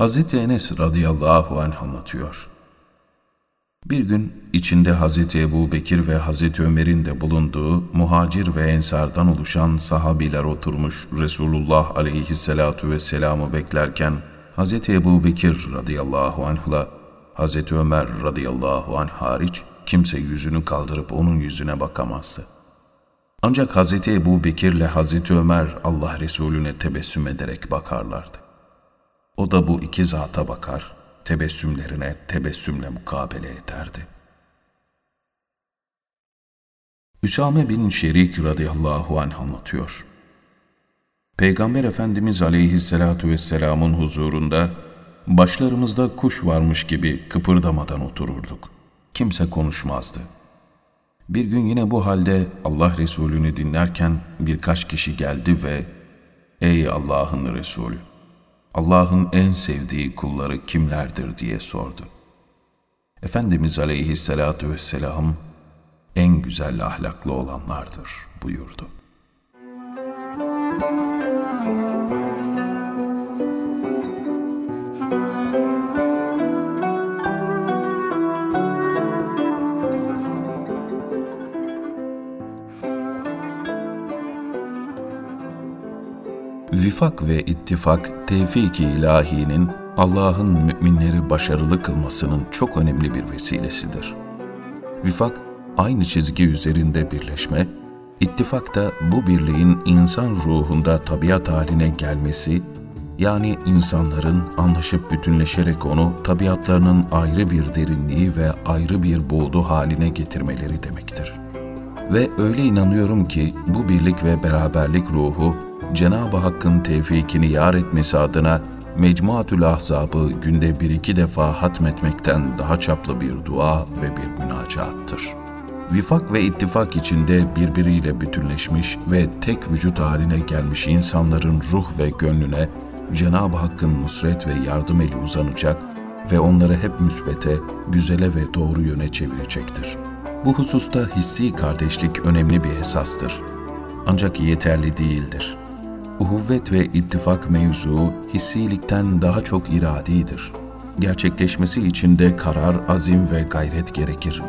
Hazreti Enes radıyallahu anh anlatıyor. Bir gün içinde Hazreti Ebu Bekir ve Hazreti Ömer'in de bulunduğu muhacir ve ensardan oluşan sahabiler oturmuş Resulullah aleyhissalatu vesselam'ı beklerken Hazreti Ebu Bekir radıyallahu anh'la Hazreti Ömer radıyallahu anh hariç kimse yüzünü kaldırıp onun yüzüne bakamazdı. Ancak Hazreti Ebu Bekir ile Hazreti Ömer Allah Resulüne tebessüm ederek bakarlardı. O da bu iki zata bakar, tebessümlerine tebessümle mukabele ederdi. Üsame bin Şerik radıyallahu anh anlatıyor. Peygamber Efendimiz aleyhissalatu vesselamın huzurunda başlarımızda kuş varmış gibi kıpırdamadan otururduk. Kimse konuşmazdı. Bir gün yine bu halde Allah Resulü'nü dinlerken birkaç kişi geldi ve ''Ey Allah'ın Resulü, Allah'ın en sevdiği kulları kimlerdir?'' diye sordu. Efendimiz aleyhissalatu vesselam en güzel ahlaklı olanlardır buyurdu. Vifak ve ittifak tevfik-i ilahinin Allah'ın müminleri başarılı kılmasının çok önemli bir vesilesidir. Vifak, aynı çizgi üzerinde birleşme, ittifak da bu birliğin insan ruhunda tabiat haline gelmesi, yani insanların anlaşıp bütünleşerek onu tabiatlarının ayrı bir derinliği ve ayrı bir buğdu haline getirmeleri demektir. Ve öyle inanıyorum ki bu birlik ve beraberlik ruhu Cenab-ı Hakk'ın tevfikini yar etmesi adına Mecmuatül Ahzab'ı günde bir iki defa hatmetmekten daha çaplı bir dua ve bir münacattır. Vifak ve ittifak içinde birbiriyle bütünleşmiş ve tek vücut haline gelmiş insanların ruh ve gönlüne Cenab-ı Hakk'ın nusret ve yardım eli uzanacak ve onları hep müsbete, güzele ve doğru yöne çevirecektir. Bu hususta hissi kardeşlik önemli bir esastır. Ancak yeterli değildir uhuvvet ve ittifak mevzuu hissilikten daha çok iradidir. Gerçekleşmesi için de karar, azim ve gayret gerekir.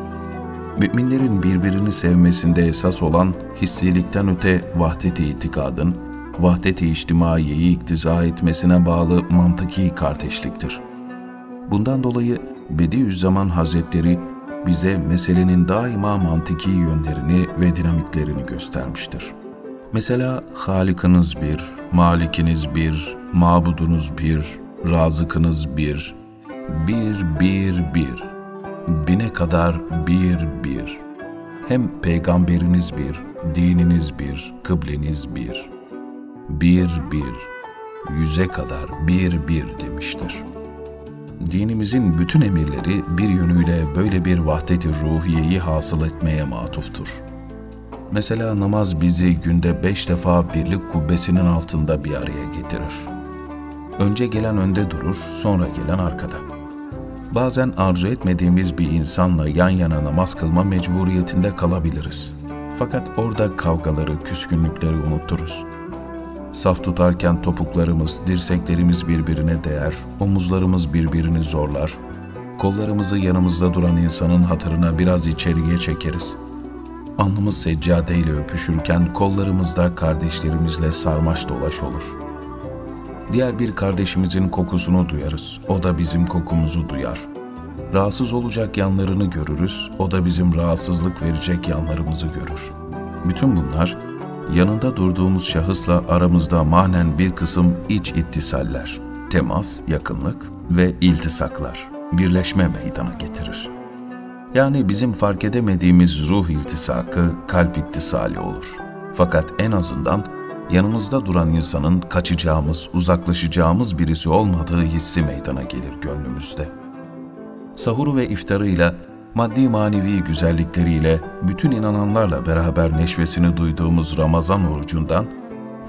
Müminlerin birbirini sevmesinde esas olan hissilikten öte vahdet-i itikadın, vahdet-i içtimaiyeyi iktiza etmesine bağlı mantıki kardeşliktir. Bundan dolayı Bediüzzaman Hazretleri bize meselenin daima mantıki yönlerini ve dinamiklerini göstermiştir.'' Mesela Halikiniz bir, Malikiniz bir, Mabudunuz bir, Razıkınız bir, bir, bir, bir, bine kadar bir, bir. Hem peygamberiniz bir, dininiz bir, kıbleniz bir. Bir, bir, yüze kadar bir, bir demiştir. Dinimizin bütün emirleri bir yönüyle böyle bir vahdet-i ruhiyeyi hasıl etmeye matuftur.'' Mesela namaz bizi günde beş defa birlik kubbesinin altında bir araya getirir. Önce gelen önde durur, sonra gelen arkada. Bazen arzu etmediğimiz bir insanla yan yana namaz kılma mecburiyetinde kalabiliriz. Fakat orada kavgaları, küskünlükleri unuturuz. Saf tutarken topuklarımız, dirseklerimiz birbirine değer, omuzlarımız birbirini zorlar, kollarımızı yanımızda duran insanın hatırına biraz içeriye çekeriz.'' Alnımız seccadeyle öpüşürken kollarımızda kardeşlerimizle sarmaş dolaş olur. Diğer bir kardeşimizin kokusunu duyarız, o da bizim kokumuzu duyar. Rahatsız olacak yanlarını görürüz, o da bizim rahatsızlık verecek yanlarımızı görür. Bütün bunlar yanında durduğumuz şahısla aramızda manen bir kısım iç ittisaller, temas, yakınlık ve iltisaklar, birleşme meydana getirir.'' Yani bizim fark edemediğimiz ruh iltisakı kalp ittisali olur. Fakat en azından yanımızda duran insanın kaçacağımız, uzaklaşacağımız birisi olmadığı hissi meydana gelir gönlümüzde. Sahuru ve iftarıyla, maddi manevi güzellikleriyle bütün inananlarla beraber neşvesini duyduğumuz Ramazan orucundan,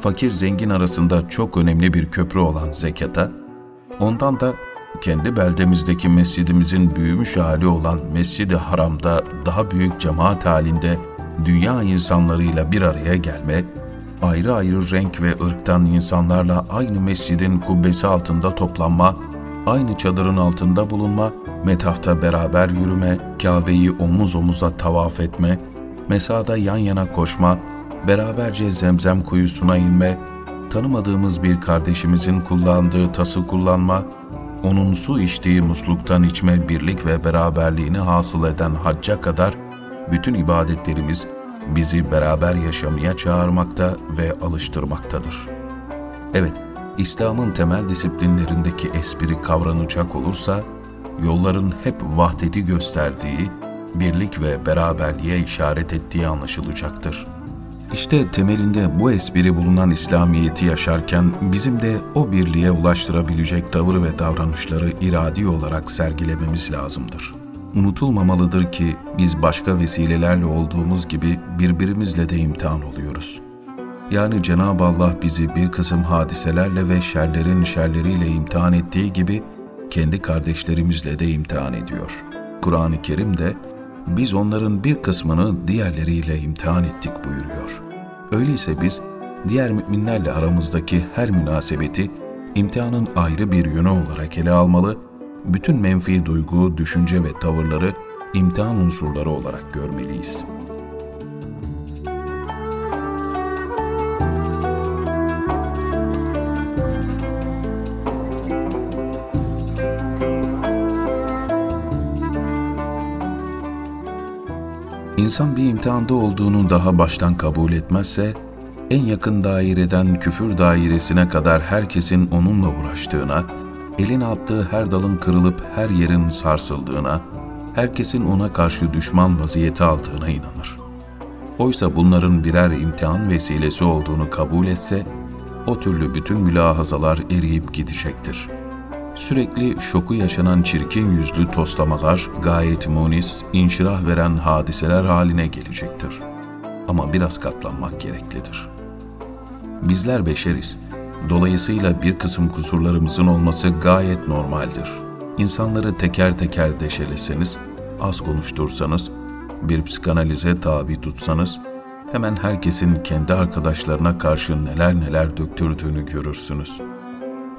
fakir zengin arasında çok önemli bir köprü olan zekata, ondan da kendi beldemizdeki mescidimizin büyümüş hali olan Mescid-i Haram'da daha büyük cemaat halinde dünya insanlarıyla bir araya gelme, ayrı ayrı renk ve ırktan insanlarla aynı mescidin kubbesi altında toplanma aynı çadırın altında bulunma, metafta beraber yürüme, Kabe'yi omuz omuza tavaf etme, mesada yan yana koşma, beraberce zemzem kuyusuna inme, tanımadığımız bir kardeşimizin kullandığı tası kullanma, onun su içtiği musluktan içme birlik ve beraberliğini hasıl eden hacca kadar bütün ibadetlerimiz bizi beraber yaşamaya çağırmakta ve alıştırmaktadır. Evet, İslam'ın temel disiplinlerindeki espri kavranacak olursa, yolların hep vahdeti gösterdiği, birlik ve beraberliğe işaret ettiği anlaşılacaktır. İşte temelinde bu espri bulunan İslamiyet'i yaşarken bizim de o birliğe ulaştırabilecek tavır ve davranışları iradi olarak sergilememiz lazımdır. Unutulmamalıdır ki biz başka vesilelerle olduğumuz gibi birbirimizle de imtihan oluyoruz. Yani Cenab-ı Allah bizi bir kısım hadiselerle ve şerlerin şerleriyle imtihan ettiği gibi kendi kardeşlerimizle de imtihan ediyor. Kur'an-ı Kerim de biz onların bir kısmını diğerleriyle imtihan ettik buyuruyor. Öyleyse biz diğer müminlerle aramızdaki her münasebeti imtihanın ayrı bir yönü olarak ele almalı, bütün menfi duygu, düşünce ve tavırları imtihan unsurları olarak görmeliyiz.'' İnsan bir imtihanda olduğunu daha baştan kabul etmezse, en yakın daireden küfür dairesine kadar herkesin onunla uğraştığına, elin attığı her dalın kırılıp her yerin sarsıldığına, herkesin ona karşı düşman vaziyeti aldığına inanır. Oysa bunların birer imtihan vesilesi olduğunu kabul etse, o türlü bütün mülahazalar eriyip gidecektir.'' Sürekli şoku yaşanan çirkin yüzlü toslamalar gayet munis, inşirah veren hadiseler haline gelecektir. Ama biraz katlanmak gereklidir. Bizler beşeriz. Dolayısıyla bir kısım kusurlarımızın olması gayet normaldir. İnsanları teker teker deşeleseniz, az konuştursanız, bir psikanalize tabi tutsanız, hemen herkesin kendi arkadaşlarına karşı neler neler döktürdüğünü görürsünüz.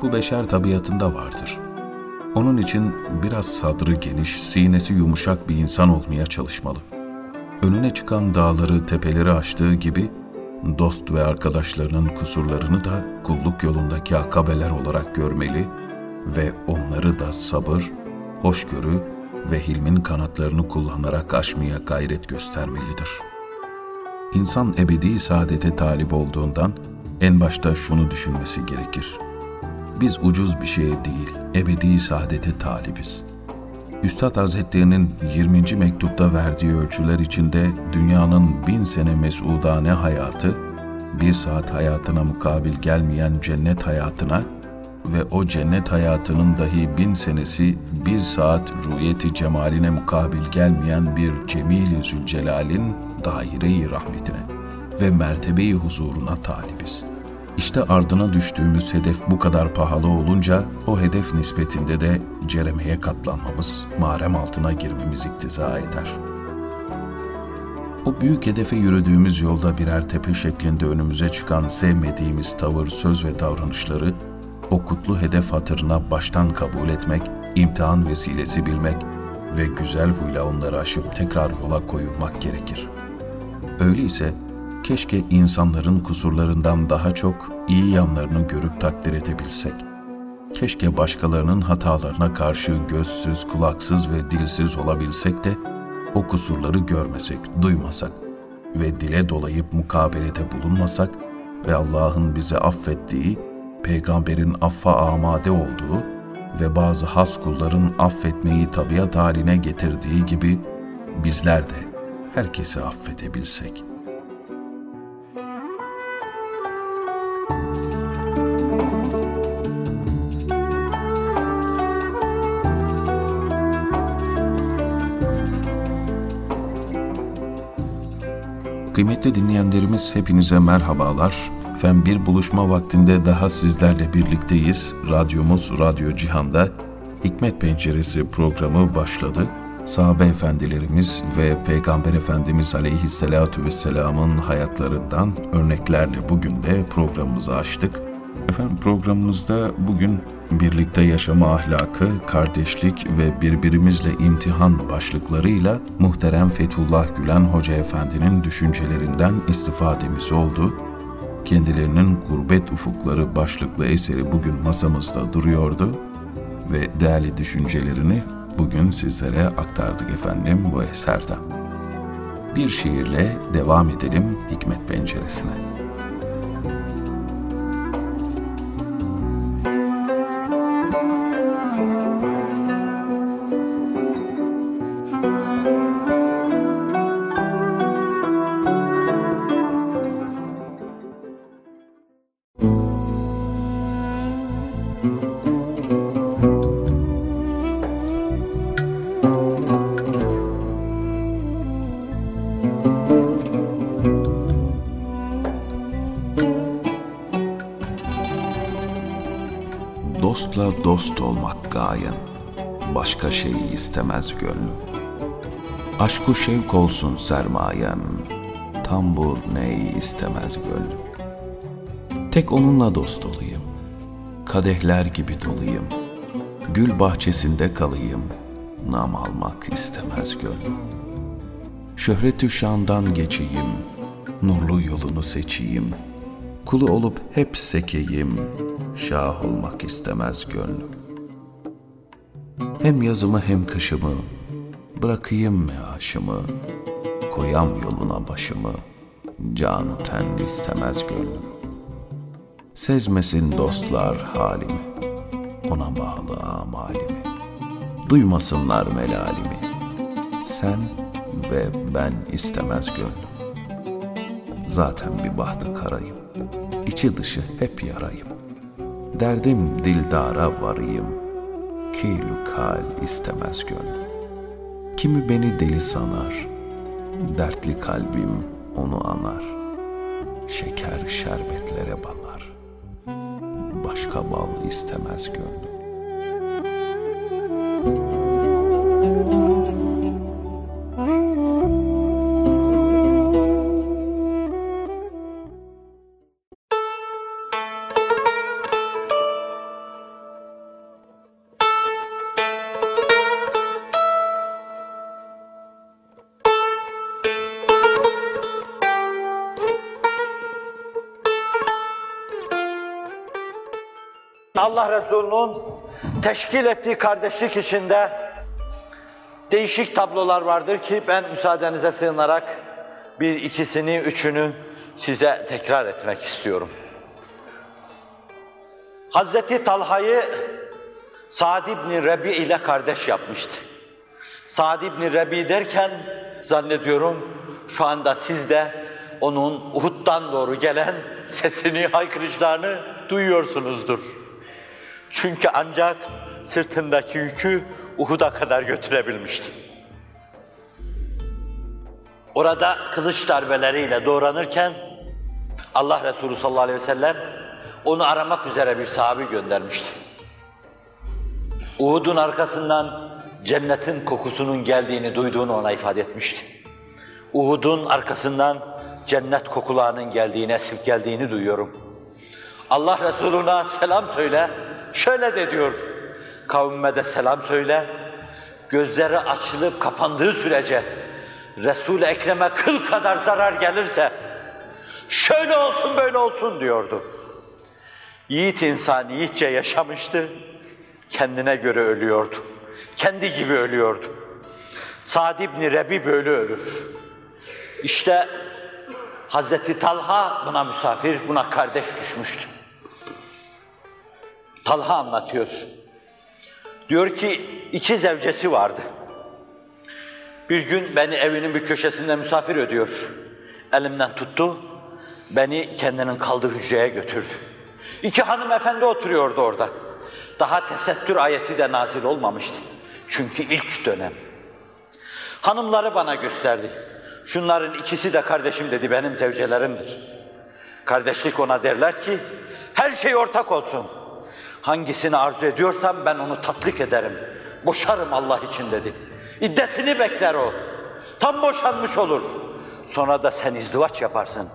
Bu beşer tabiatında vardır. Onun için biraz sadrı geniş, sinesi yumuşak bir insan olmaya çalışmalı. Önüne çıkan dağları, tepeleri aştığı gibi dost ve arkadaşlarının kusurlarını da kulluk yolundaki akabeler olarak görmeli ve onları da sabır, hoşgörü ve hilmin kanatlarını kullanarak aşmaya gayret göstermelidir. İnsan ebedi saadete talip olduğundan en başta şunu düşünmesi gerekir. Biz ucuz bir şeye değil, ebedi saadete talibiz. Üstad Hazretlerinin 20. mektupta verdiği ölçüler içinde dünyanın bin sene mesudane hayatı, bir saat hayatına mukabil gelmeyen cennet hayatına ve o cennet hayatının dahi bin senesi bir saat rüyeti cemaline mukabil gelmeyen bir cemil-i zülcelalin daire-i rahmetine ve mertebeyi huzuruna talibiz.'' İşte ardına düştüğümüz hedef bu kadar pahalı olunca o hedef nispetinde de ceremeye katlanmamız, marem altına girmemiz iktiza eder. O büyük hedefe yürüdüğümüz yolda birer tepe şeklinde önümüze çıkan sevmediğimiz tavır, söz ve davranışları o kutlu hedef hatırına baştan kabul etmek, imtihan vesilesi bilmek ve güzel huyla onları aşıp tekrar yola koyulmak gerekir. Öyleyse Keşke insanların kusurlarından daha çok iyi yanlarını görüp takdir edebilsek. Keşke başkalarının hatalarına karşı gözsüz, kulaksız ve dilsiz olabilsek de o kusurları görmesek, duymasak ve dile dolayıp mukabelede bulunmasak ve Allah'ın bize affettiği, peygamberin affa amade olduğu ve bazı has kulların affetmeyi tabiat haline getirdiği gibi bizler de herkesi affedebilsek.'' Kıymetli dinleyenlerimiz hepinize merhabalar. Fen bir buluşma vaktinde daha sizlerle birlikteyiz. Radyomuz Radyo Cihan'da Hikmet Penceresi programı başladı. Sahabe efendilerimiz ve Peygamber Efendimiz Aleyhisselatü Vesselam'ın hayatlarından örneklerle bugün de programımızı açtık. Efendim programımızda bugün birlikte yaşama ahlakı, kardeşlik ve birbirimizle imtihan başlıklarıyla muhterem Fethullah Gülen Hoca Efendi'nin düşüncelerinden istifademiz oldu. Kendilerinin Gurbet Ufukları başlıklı eseri bugün masamızda duruyordu ve değerli düşüncelerini bugün sizlere aktardık efendim bu eserden. Bir şiirle devam edelim Hikmet Penceresi'ne. Dost olmak gayen, başka şeyi istemez gönlüm. Aşku şevk olsun sermayem, tambur neyi istemez gönlüm. Tek onunla dost olayım, kadehler gibi dolayım. Gül bahçesinde kalayım, nam almak istemez gönlüm. Şöhret şandan geçeyim, nurlu yolunu seçeyim. Kulu olup hep sekeyim, şah olmak istemez gönlüm. Hem yazımı hem kışımı, bırakayım meaşımı, koyam yoluna başımı, canı ten istemez gönlüm. Sezmesin dostlar halimi, ona bağlı amalimi, duymasınlar melalimi, sen ve ben istemez gönlüm. Zaten bir bahtı karayım, içi dışı hep yarayım. Derdim dildara varayım, kilü kal istemez gönlüm. Kimi beni deli sanar, dertli kalbim onu anar. Şeker şerbetlere banar, başka bal istemez gönlüm. Resulü'nün teşkil ettiği kardeşlik içinde değişik tablolar vardır ki ben müsaadenize sığınarak bir ikisini, üçünü size tekrar etmek istiyorum. Hazreti Talha'yı Sa'd ibn Rebi ile kardeş yapmıştı. Sa'd ibn Rebi derken zannediyorum şu anda siz de onun Uhud'dan doğru gelen sesini, haykırışlarını duyuyorsunuzdur. Çünkü ancak sırtındaki yükü Uhud'a kadar götürebilmişti. Orada kılıç darbeleriyle doğranırken Allah Resulü sallallahu aleyhi ve sellem onu aramak üzere bir sahabi göndermişti. Uhud'un arkasından cennetin kokusunun geldiğini duyduğunu ona ifade etmişti. Uhud'un arkasından cennet kokularının geldiğini, esip geldiğini duyuyorum. Allah Resuluna selam söyle, şöyle de diyor, kavmime de selam söyle, gözleri açılıp kapandığı sürece Resul-i Ekrem'e kıl kadar zarar gelirse, şöyle olsun böyle olsun diyordu. Yiğit insan yiğitçe yaşamıştı, kendine göre ölüyordu. Kendi gibi ölüyordu. Sa'd ibn Rebi böyle ölür. İşte Hazreti Talha buna misafir, buna kardeş düşmüştü. Talha anlatıyor. Diyor ki iki zevcesi vardı. Bir gün beni evinin bir köşesinde misafir ediyor. Elimden tuttu, beni kendinin kaldığı hücreye götürdü. İki hanımefendi oturuyordu orada. Daha tesettür ayeti de nazil olmamıştı. Çünkü ilk dönem. Hanımları bana gösterdi. Şunların ikisi de kardeşim dedi, benim zevcelerimdir. Kardeşlik ona derler ki, her şey ortak olsun. Hangisini arzu ediyorsam ben onu tatlık ederim. Boşarım Allah için dedi. İddetini bekler o. Tam boşanmış olur. Sonra da sen izdivaç yaparsın.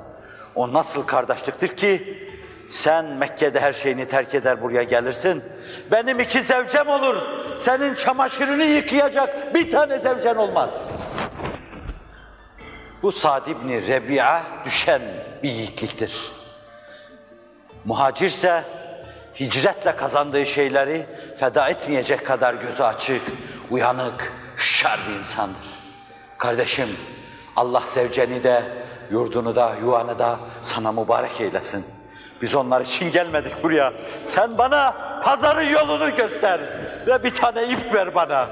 O nasıl kardeşliktir ki Sen Mekke'de her şeyini terk eder buraya gelirsin. Benim iki zevcem olur. Senin çamaşırını yıkayacak bir tane zevcen olmaz. Bu Sa'd ibn Rebi'a düşen bir yiğitliktir. Muhacirse hicretle kazandığı şeyleri feda etmeyecek kadar gözü açık, uyanık, şer bir insandır. Kardeşim, Allah zevceni de, yurdunu da, yuvanı da sana mübarek eylesin. Biz onlar için gelmedik buraya. Sen bana pazarın yolunu göster ve bir tane ip ver bana.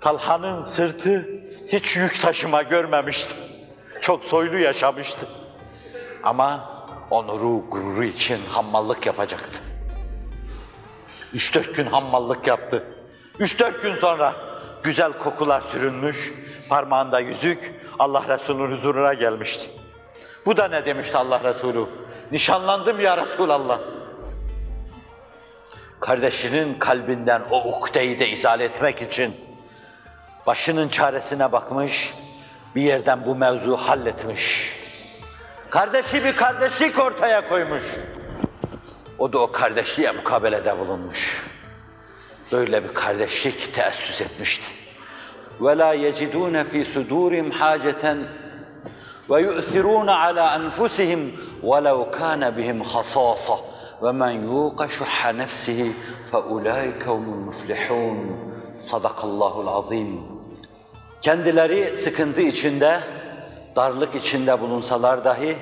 Talha'nın sırtı hiç yük taşıma görmemişti. Çok soylu yaşamıştı. Ama onuru, gururu için hammallık yapacaktı. Üç dört gün hammallık yaptı. Üç dört gün sonra güzel kokular sürünmüş, parmağında yüzük Allah Resulü'nün huzuruna gelmişti. Bu da ne demişti Allah Resulü? Nişanlandım ya Resulallah. Kardeşinin kalbinden o ukdeyi de izale etmek için başının çaresine bakmış, bir yerden bu mevzu halletmiş. Kardeşi bir kardeşlik ortaya koymuş. O da o kardeşliğe mukabelede bulunmuş. Böyle bir kardeşlik teessüs etmişti. وَلَا يَجِدُونَ ف۪ي صُدُورِهِمْ حَاجَةً وَيُؤْثِرُونَ عَلَى أَنْفُسِهِمْ وَلَوْ كَانَ بِهِمْ خَصَاصَةٌ وَمَنْ يُوقَ شُحَّ نَفْسِهِ فَاُولَٰئِكَ هُمُ الْمُفْلِحُونَ Sadakallahul azim. Kendileri sıkıntı içinde, darlık içinde bulunsalar dahi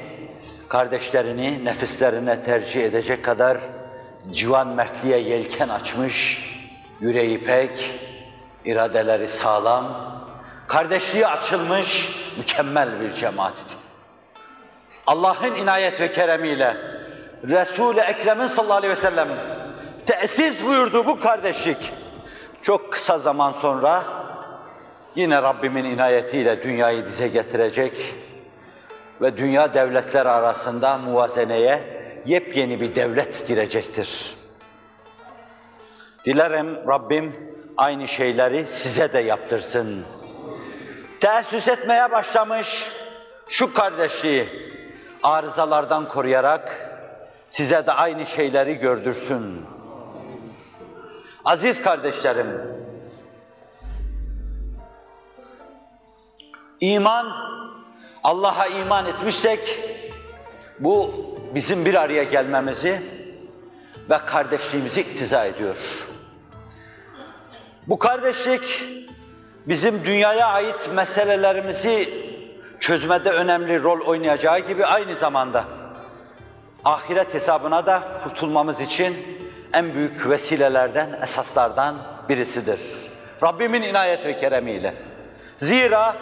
kardeşlerini nefislerine tercih edecek kadar civan mertliğe yelken açmış, yüreği pek, iradeleri sağlam, kardeşliği açılmış mükemmel bir cemaattir. Allah'ın inayet ve keremiyle Resul-i Ekrem'in sallallahu aleyhi ve sellem tesis buyurduğu bu kardeşlik çok kısa zaman sonra yine Rabbimin inayetiyle dünyayı dize getirecek ve dünya devletler arasında muvazeneye yepyeni bir devlet girecektir. Dilerim Rabbim aynı şeyleri size de yaptırsın. Teessüs etmeye başlamış şu kardeşliği arızalardan koruyarak size de aynı şeyleri gördürsün. Aziz kardeşlerim, iman, Allah'a iman etmişsek, bu bizim bir araya gelmemizi ve kardeşliğimizi iktiza ediyor. Bu kardeşlik, bizim dünyaya ait meselelerimizi çözmede önemli rol oynayacağı gibi aynı zamanda ahiret hesabına da kurtulmamız için en büyük vesilelerden, esaslardan birisidir. Rabbimin inayet ve keremiyle. Zira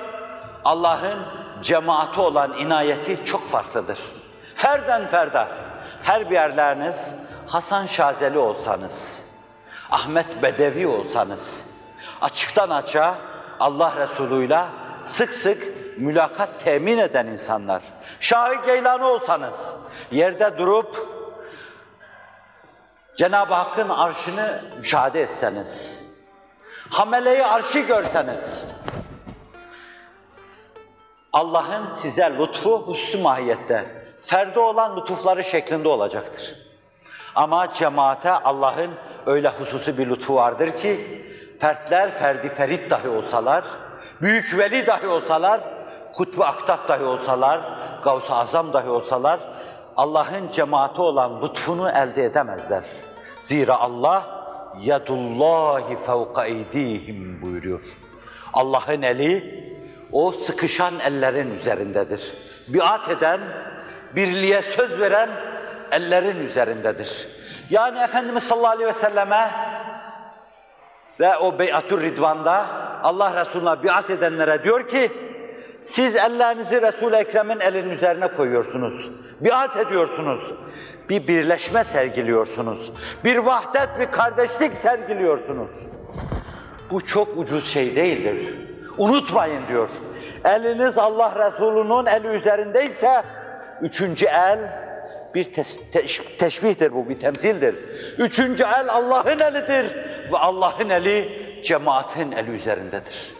Allah'ın cemaati olan inayeti çok farklıdır. Ferden ferda, her bir yerleriniz Hasan Şazeli olsanız, Ahmet Bedevi olsanız, açıktan açığa Allah Resulü'yle sık sık mülakat temin eden insanlar, Şah-ı Geylani olsanız, yerde durup Cenab-ı Hakk'ın arşını müşahede etseniz, hameleyi arşı görseniz, Allah'ın size lütfu hususi mahiyette, ferde olan lütufları şeklinde olacaktır. Ama cemaate Allah'ın öyle hususi bir lütfu vardır ki, fertler ferdi ferit dahi olsalar, büyük veli dahi olsalar, kutbu aktaf dahi olsalar, Gavs-ı Azam dahi olsalar, Allah'ın cemaati olan lütfunu elde edemezler. Zira Allah yadullahi fevka eydihim buyuruyor. Allah'ın eli o sıkışan ellerin üzerindedir. Biat eden, birliğe söz veren ellerin üzerindedir. Yani Efendimiz sallallahu aleyhi ve selleme ve o Beyatür Ridvan'da Allah Resulü'ne biat edenlere diyor ki siz ellerinizi Resul-i Ekrem'in elinin üzerine koyuyorsunuz. Biat ediyorsunuz. Bir birleşme sergiliyorsunuz. Bir vahdet, bir kardeşlik sergiliyorsunuz. Bu çok ucuz şey değildir. Unutmayın diyor. Eliniz Allah Resulü'nün eli üzerindeyse üçüncü el bir teş teş teşbihtir bu, bir temsildir. Üçüncü el Allah'ın elidir ve Allah'ın eli cemaatin eli üzerindedir.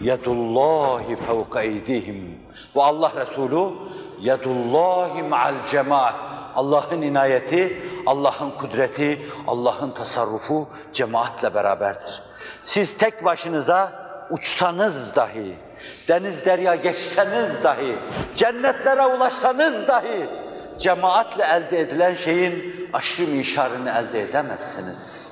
Yedullahi fevka eydihim. Ve Allah Resulü yedullahi ma'al cemaat. Allah'ın inayeti, Allah'ın kudreti, Allah'ın tasarrufu cemaatle beraberdir. Siz tek başınıza uçsanız dahi, deniz derya geçseniz dahi, cennetlere ulaşsanız dahi, cemaatle elde edilen şeyin aşırı mişarını elde edemezsiniz.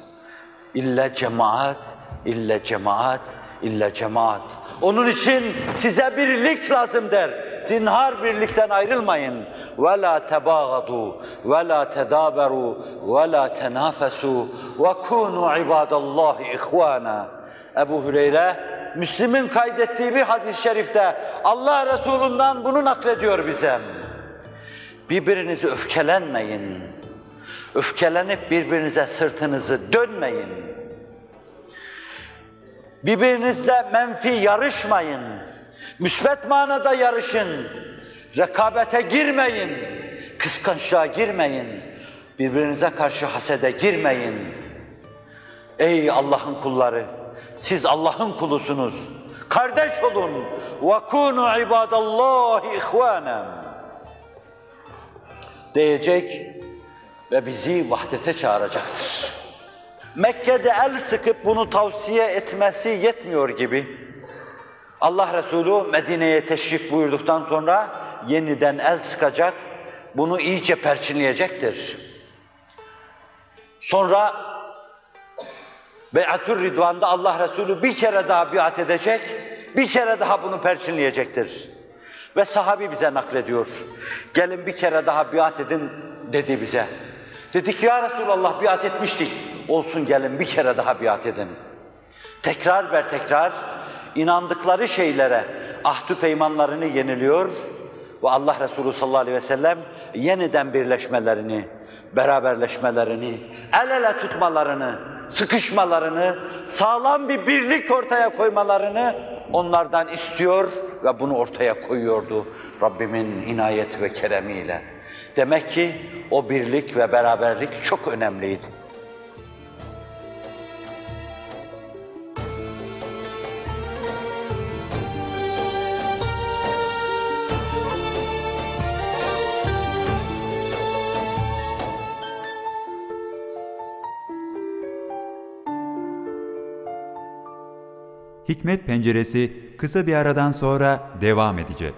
İlle cemaat, ille cemaat, ille cemaat. Onun için size birlik lazım der. Zinhar birlikten ayrılmayın. وَلَا تَبَاغَضُوا وَلَا تَدَابَرُوا وَلَا تَنَافَسُوا وَكُونُوا عِبَادَ اللّٰهِ اِخْوَانًا Ebu Hüreyre, Müslim'in kaydettiği bir hadis-i şerifte Allah Resulü'nden bunu naklediyor bize. Birbirinizi öfkelenmeyin. Öfkelenip birbirinize sırtınızı dönmeyin. Birbirinizle menfi yarışmayın. Müsbet manada yarışın. Rekabete girmeyin. Kıskançlığa girmeyin. Birbirinize karşı hasede girmeyin. Ey Allah'ın kulları! Siz Allah'ın kulusunuz. Kardeş olun. وَكُونُوا عِبَادَ اللّٰهِ اِخْوَانًا Diyecek ve bizi vahdete çağıracaktır. Mekke'de el sıkıp bunu tavsiye etmesi yetmiyor gibi. Allah Resulü Medine'ye teşrif buyurduktan sonra yeniden el sıkacak, bunu iyice perçinleyecektir. Sonra Beyatür Ridvan'da Allah Resulü bir kere daha biat edecek, bir kere daha bunu perçinleyecektir. Ve sahabi bize naklediyor. Gelin bir kere daha biat edin dedi bize. Dedik ya Resulallah biat etmiştik. Olsun gelin bir kere daha biat edin. Tekrar ver tekrar inandıkları şeylere ahdü peymanlarını yeniliyor ve Allah Resulü sallallahu aleyhi ve sellem yeniden birleşmelerini, beraberleşmelerini, el ele tutmalarını, sıkışmalarını, sağlam bir birlik ortaya koymalarını onlardan istiyor ve bunu ortaya koyuyordu Rabbimin inayet ve keremiyle. Demek ki o birlik ve beraberlik çok önemliydi. Hikmet Penceresi kısa bir aradan sonra devam edecek.